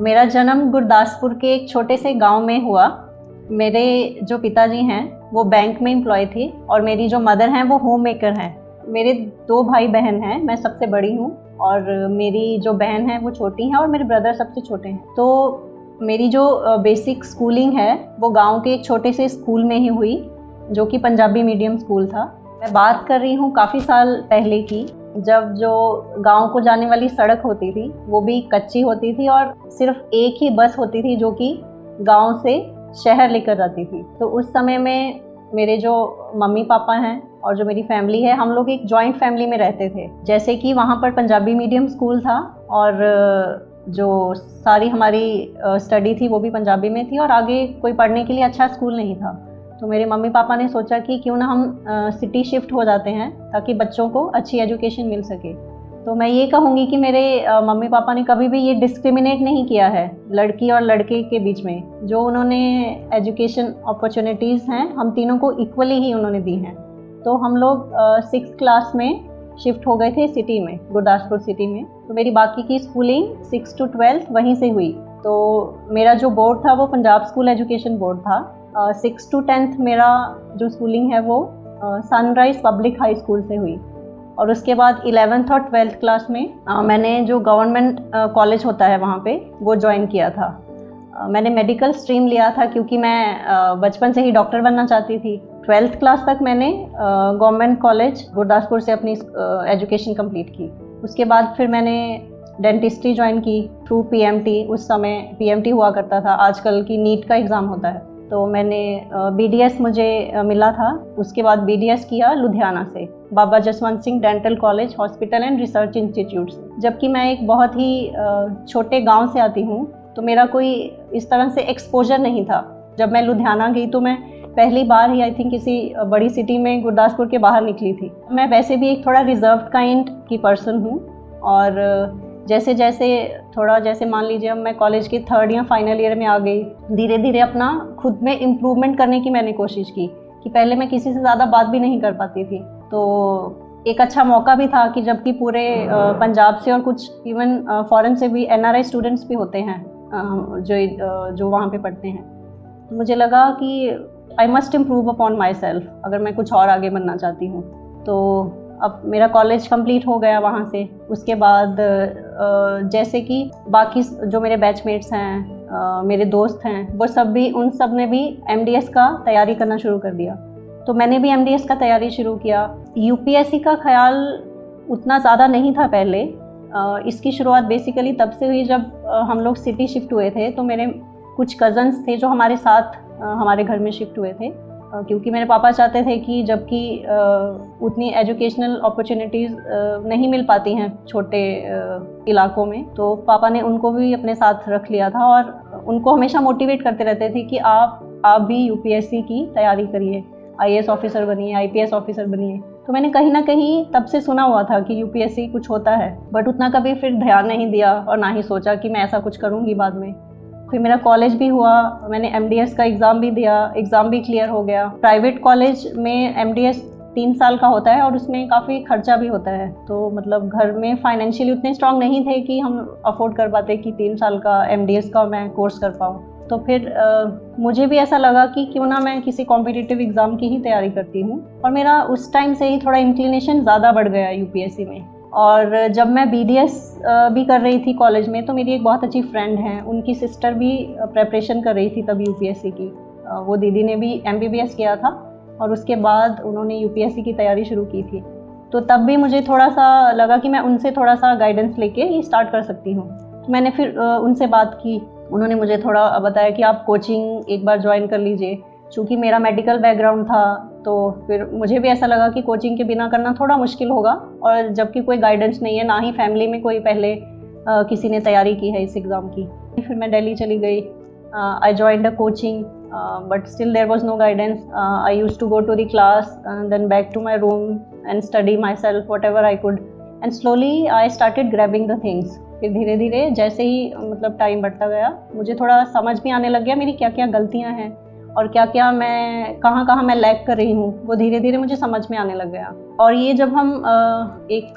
मेरा जन्म गुरदासपुर के एक छोटे से गाँव में हुआ। मेरे जो पिताजी हैं, वो बैंक में एम्प्लॉय थे और मेरी जो मदर हैं, वो होम मेकर हैं। मेरे दो भाई बहन हैं, मैं सबसे बड़ी हूँ और मेरी जो बहन है, वो छोटी हैं और मेरे ब्रदर सबसे छोटे हैं। तो मेरी जो बेसिक स्कूलिंग है, वो गाँव के एक छोटे से स्कूल में ही हुई, जो कि पंजाबी मीडियम स्कूल था। मैं बात कर रही हूँ काफ़ी साल पहले की। जब जो गाँव को जाने वाली सड़क होती थी, वो भी कच्ची होती थी और सिर्फ़ एक ही बस होती थी जो कि गाँव से शहर लेकर जाती थी। तो उस समय में मेरे जो मम्मी पापा हैं और जो मेरी फैमिली है, हम लोग एक जॉइंट फैमिली में रहते थे। जैसे कि वहाँ पर पंजाबी मीडियम स्कूल था और जो सारी हमारी स्टडी थी वो भी पंजाबी में थी और आगे कोई पढ़ने के लिए अच्छा स्कूल नहीं था। तो मेरे मम्मी पापा ने सोचा कि क्यों ना हम सिटी शिफ्ट हो जाते हैं ताकि बच्चों को अच्छी एजुकेशन मिल सके। तो मैं ये कहूँगी कि मेरे मम्मी पापा ने कभी भी ये डिस्क्रिमिनेट नहीं किया है लड़की और लड़के के बीच में। जो उन्होंने एजुकेशन अपॉर्चुनिटीज़ हैं, हम तीनों को इक्वली ही उन्होंने दी हैं। तो हम लोग सिक्स क्लास में शिफ्ट हो गए थे सिटी में, गुरदासपुर सिटी में। तो मेरी बाकी की स्कूलिंग सिक्स टू ट्वेल्थ वहीं से हुई। तो मेरा जो बोर्ड था वो पंजाब स्कूल एजुकेशन बोर्ड था। सिक्स टू टेंथ मेरा जो स्कूलिंग है वो सनराइज पब्लिक हाई स्कूल से हुई। और उसके बाद इलेवेंथ और ट्वेल्थ क्लास में आ, मैंने जो गवर्नमेंट कॉलेज होता है वहाँ पे वो ज्वाइन किया था। आ, मैंने मेडिकल स्ट्रीम लिया था क्योंकि मैं बचपन से ही डॉक्टर बनना चाहती थी। ट्वेल्थ क्लास तक मैंने गवर्नमेंट कॉलेज गुरदासपुर से अपनी एजुकेशन कंप्लीट की। उसके बाद फिर मैंने डेंटिस्ट्री ज्वाइन की थ्रू पीएमटी उस समय पीएमटी हुआ करता था। आजकल की नीट का एग्ज़ाम होता है। तो मैंने BDS मुझे मिला था। उसके बाद BDS किया लुधियाना से, Baba Jaswant Singh dental college, hospital and research institute से। जबकि मैं एक बहुत ही छोटे गाँव से आती हूँ तो मेरा कोई इस तरह से एक्सपोजर नहीं था। जब मैं लुधियाना गई तो मैं पहली बार ही आई थिंक किसी बड़ी सिटी में गुरदासपुर के बाहर निकली थी। मैं वैसे भी एक थोड़ा रिज़र्व काइंड की पर्सन हूँ और जैसे जैसे थोड़ा जैसे मान लीजिए अब मैं कॉलेज के थर्ड या फाइनल ईयर में आ गई धीरे धीरे अपना खुद में इम्प्रूवमेंट करने की मैंने कोशिश की कि पहले मैं किसी से ज़्यादा बात भी नहीं कर पाती थी। तो एक अच्छा मौका भी था कि जबकि पूरे पंजाब से और कुछ इवन फॉरेन से भी एन स्टूडेंट्स भी होते हैं जो जो वहाँ पे पढ़ते हैं। तो मुझे लगा कि I must improve upon myself अगर मैं कुछ और आगे बनना चाहती हूँ। तो अब मेरा कॉलेज कंप्लीट हो गया वहाँ से। उसके बाद जैसे कि बाकी जो मेरे बैचमेट्स हैं मेरे दोस्त हैं, वो सब भी, उन सबने भी एमडीएस का तैयारी करना शुरू कर दिया। तो मैंने भी एमडीएस का तैयारी शुरू किया। यूपीएससी का ख्याल उतना ज़्यादा नहीं था पहले। इसकी शुरुआत बेसिकली तब से हुई जब हम लोग सिटी शिफ्ट हुए थे तो मेरे कुछ कज़न्स थे जो हमारे साथ हमारे घर में शिफ्ट हुए थे। क्योंकि मेरे पापा चाहते थे कि जबकि उतनी एजुकेशनल अपॉर्चुनिटीज़ नहीं मिल पाती हैं छोटे इलाकों में तो पापा ने उनको भी अपने साथ रख लिया था और उनको हमेशा मोटिवेट करते रहते थे कि आप आप भी यूपीएससी की तैयारी करिए आईएएस ऑफिसर बनिए आईपीएस ऑफिसर बनिए। तो मैंने कहीं ना कहीं तब से सुना हुआ था कि यूपीएससी कुछ होता है बट उतना कभी फिर ध्यान नहीं दिया और ना ही सोचा कि मैं ऐसा कुछ करूँगी बाद में। फिर मेरा कॉलेज भी हुआ मैंने एमडीएस का एग्ज़ाम भी दिया एग्ज़ाम भी क्लियर हो गया। प्राइवेट कॉलेज में एम डी तीन साल का होता है और उसमें काफ़ी खर्चा भी होता है। तो मतलब घर में फाइनेंशियली उतने स्ट्रांग नहीं थे कि हम अफोर्ड कर पाते कि तीन साल का एमडीएस का मैं कोर्स कर पाऊँ। तो फिर आ, मुझे भी ऐसा लगा कि क्यों ना मैं किसी कॉम्पिटिटिव एग्ज़ाम की ही तैयारी करती हूँ। और मेरा उस टाइम से ही थोड़ा इंक्लिनेशन ज़्यादा बढ़ गया यूपीएससी में। और जब मैं बीडीएस भी कर रही थी कॉलेज में तो मेरी एक बहुत अच्छी फ्रेंड है। उनकी सिस्टर भी प्रेपरेशन कर रही थी तब यूपीएससी की। वो दीदी ने भी एमबीबीएस किया था और उसके बाद उन्होंने यूपीएससी की तैयारी शुरू की थी। तो तब भी मुझे थोड़ा सा लगा कि मैं उनसे थोड़ा सा गाइडेंस लेके ये स्टार्ट कर सकती हूँ। तो मैंने फिर उनसे बात की। उन्होंने मुझे थोड़ा बताया कि आप कोचिंग एक बार ज्वाइन कर लीजिए। चूँकि मेरा मेडिकल बैकग्राउंड था तो फिर मुझे भी ऐसा लगा कि कोचिंग के बिना करना थोड़ा मुश्किल होगा और जबकि कोई गाइडेंस नहीं है ना ही फैमिली में कोई पहले आ, किसी ने तैयारी की है इस एग्ज़ाम की। फिर मैं दिल्ली चली गई। I joined a coaching but still there was no guidance I used to go to the class then back to my room and study myself whatever I could and slowly I started grabbing the things फिर धीरे धीरे जैसे ही मतलब time बढ़ता गया मुझे थोड़ा समझ भी आने लग गया मेरी क्या क्या गलतियाँ हैं। और क्या क्या मैं, कहाँ कहाँ मैं लैक कर रही हूँ, वो धीरे धीरे मुझे समझ में आने लग गया। और ये जब हम एक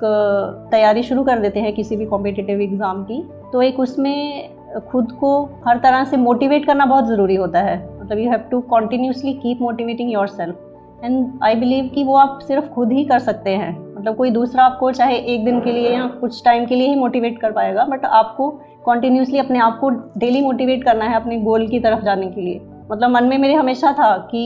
तैयारी शुरू कर देते हैं किसी भी कॉम्पिटिटिव एग्ज़ाम की तो एक उसमें खुद को हर तरह से मोटिवेट करना बहुत ज़रूरी होता है। मतलब you have to continuously keep motivating yourself and I believe कि वो आप सिर्फ़ खुद ही कर सकते हैं। मतलब कोई दूसरा आपको चाहे एक दिन के लिए या कुछ टाइम के लिए ही मोटिवेट कर पाएगा बट आपको कॉन्टीन्यूसली अपने आप को डेली मोटिवेट करना है अपने गोल की तरफ़ जाने के लिए। मतलब मन में मेरे हमेशा था कि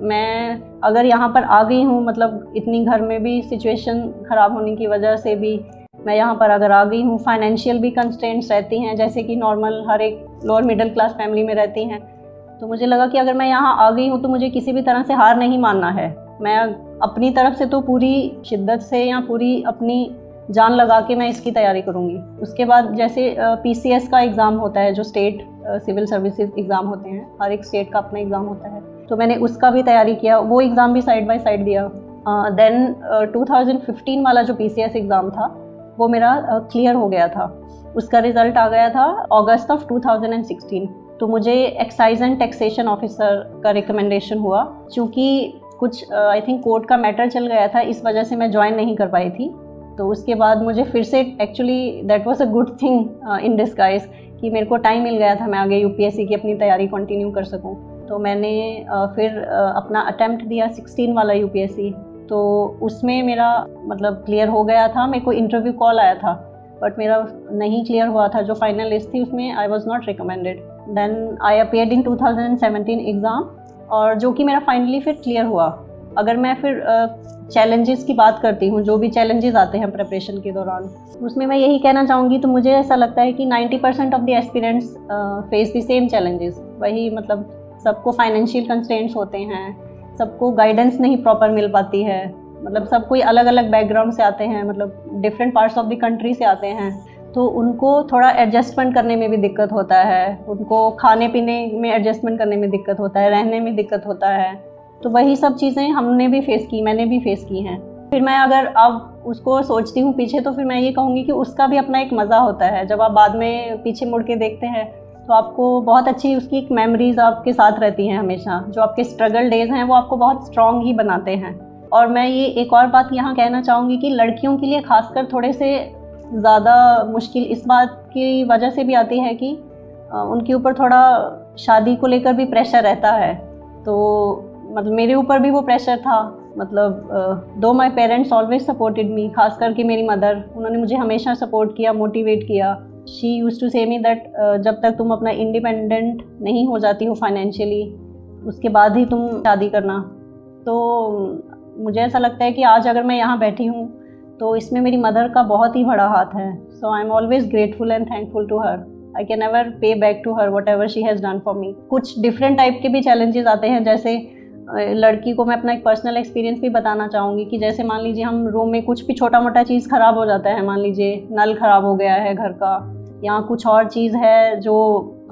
मैं अगर यहाँ पर आ गई हूँ मतलब इतनी घर में भी सिचुएशन ख़राब होने की वजह से भी मैं यहाँ पर अगर आ गई हूँ फाइनेंशियल भी कंस्टेंट्स रहती हैं, जैसे कि नॉर्मल हर एक लोअर मिडिल क्लास फैमिली में रहती हैं। तो मुझे लगा कि अगर मैं यहाँ आ गई हूँ तो मुझे किसी भी तरह से हार नहीं मानना है। मैं अपनी तरफ़ से तो पूरी शिद्दत से या पूरी अपनी जान लगा के मैं इसकी तैयारी करूँगी। उसके बाद जैसे पीसीएस का एग्ज़ाम होता है जो स्टेट सिविल सर्विसेज़ एग्ज़ाम होते हैं हर एक स्टेट का अपना एग्ज़ाम होता है। तो मैंने उसका भी तैयारी किया वो एग्ज़ाम भी साइड बाय साइड दिया। देन टू थाउज़ेंड फिफ्टीन वाला जो पीसीएस एग्ज़ाम था वो मेरा क्लियर uh, हो गया था। उसका रिज़ल्ट आ गया था अगस्त ऑफ़ 2016 तो मुझे एक्साइज एंड टैक्सेशन ऑफिसर का रिकमेंडेशन हुआ क्योंकि कुछ आई थिंक कोर्ट का मैटर चल गया था इस वजह से मैं ज्वाइन नहीं कर पाई थी। तो उसके बाद मुझे फिर से actually that was a good thing in disguise कि मेरे को टाइम मिल गया था मैं आगे यूपीएससी की अपनी तैयारी कंटिन्यू कर सकूँ। तो मैंने uh, फिर uh, अपना अटैम्प्ट दिया 16 वाला यूपीएससी तो उसमें मेरा मतलब क्लियर हो गया था मेरे को इंटरव्यू कॉल आया था बट मेरा नहीं क्लियर हुआ था जो फाइनल लिस्ट थी उसमें I was not recommended then I appear in 2017 exam और जो कि मेरा फाइनली फिर क्लियर हुआ। अगर मैं फिर चैलेंजेस की बात करती हूँ, जो भी चैलेंजेस आते हैं प्रिपरेशन के दौरान। उसमें मैं यही कहना चाहूँगी तो मुझे ऐसा लगता है कि 90 percent of the aspirants face the same challenges वही मतलब सबको फाइनेंशियल कंस्टेंट्स होते हैं, सबको गाइडेंस नहीं प्रॉपर मिल पाती है। मतलब सब कोई अलग अलग बैकग्राउंड से आते हैं मतलब different parts of the country से आते हैं तो उनको थोड़ा एडजस्टमेंट करने में भी दिक्कत होता है। उनको खाने पीने में एडजस्टमेंट करने में दिक्कत होता है, रहने में दिक्कत होता है। तो वही सब चीज़ें हमने भी फेस की, मैंने भी फेस की हैं। फिर मैं अगर अब उसको सोचती हूँ पीछे तो फिर मैं ये कहूँगी कि उसका भी अपना एक मज़ा होता है। जब आप बाद में पीछे मुड़ के देखते हैं तो आपको बहुत अच्छी उसकी एक मेमोरीज आपके साथ रहती हैं हमेशा। जो आपके स्ट्रगल डेज़ हैं, वो आपको बहुत स्ट्रांग ही बनाते हैं। और मैं ये एक और बात यहाँ कहना चाहूँगी कि लड़कियों के लिए खासकर थोड़े से ज़्यादा मुश्किल इस बात की वजह से भी आती है कि उनके ऊपर थोड़ा शादी को लेकर भी प्रेशर रहता है। तो मतलब मेरे ऊपर भी वो प्रेशर था। मतलब though my parents always supported me खास करके मेरी मदर उन्होंने मुझे हमेशा सपोर्ट किया मोटिवेट किया। शी यूज़ टू से मी दैट जब तक तुम अपना इंडिपेंडेंट नहीं हो जाती हो फाइनेंशियली उसके बाद ही तुम शादी करना। तो मुझे ऐसा लगता है कि आज अगर मैं यहाँ बैठी हूँ तो इसमें मेरी मदर का बहुत ही बड़ा हाथ है। So I am always grateful and thankful to her I can ever pay back to her whatever she has done for me कुछ डिफरेंट टाइप के भी चैलेंजेस आते हैं, जैसे लड़की को मैं अपना एक पर्सनल एक्सपीरियंस भी बताना चाहूँगी कि जैसे मान लीजिए हम रूम में कुछ भी छोटा मोटा चीज़ ख़राब हो जाता है, मान लीजिए नल ख़राब हो गया है घर का या कुछ और चीज़ है जो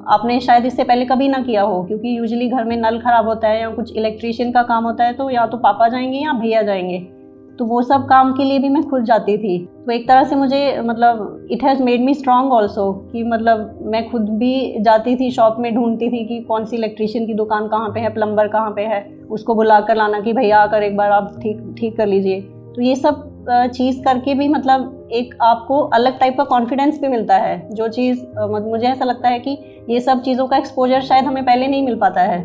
आपने शायद इससे पहले कभी ना किया हो, क्योंकि यूजली घर में नल ख़राब होता है या कुछ इलेक्ट्रीशियन का काम होता है तो या तो पापा जाएँगे या भैया जाएँगे। तो वो सब काम के लिए भी मैं खुद जाती थी। तो एक तरह से मुझे मतलब it has made me strong also कि मतलब मैं खुद भी जाती थी शॉप में, ढूंढती थी कि कौन सी इलेक्ट्रिशियन की दुकान कहाँ पे है प्लम्बर कहाँ पे है। उसको बुला कर लाना कि भैया आकर एक बार आप ठीक ठीक कर लीजिए। तो ये सब चीज़ करके भी मतलब एक आपको अलग टाइप का कॉन्फिडेंस भी मिलता है। जो चीज़ मुझे ऐसा लगता है कि ये सब चीज़ों का एक्सपोजर शायद हमें पहले नहीं मिल पाता है।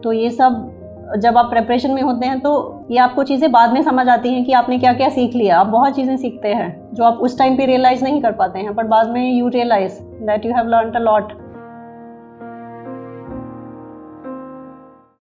तो ये सब जब आप प्रेपरेशन में होते हैं तो ये आपको चीज़ें बाद में समझ आती हैं कि आपने क्या क्या सीख लिया। आप बहुत चीज़ें सीखते हैं, जो आप उस टाइम पे रियलाइज़ नहीं कर पाते हैं बट बाद में you realise that you have learn a lot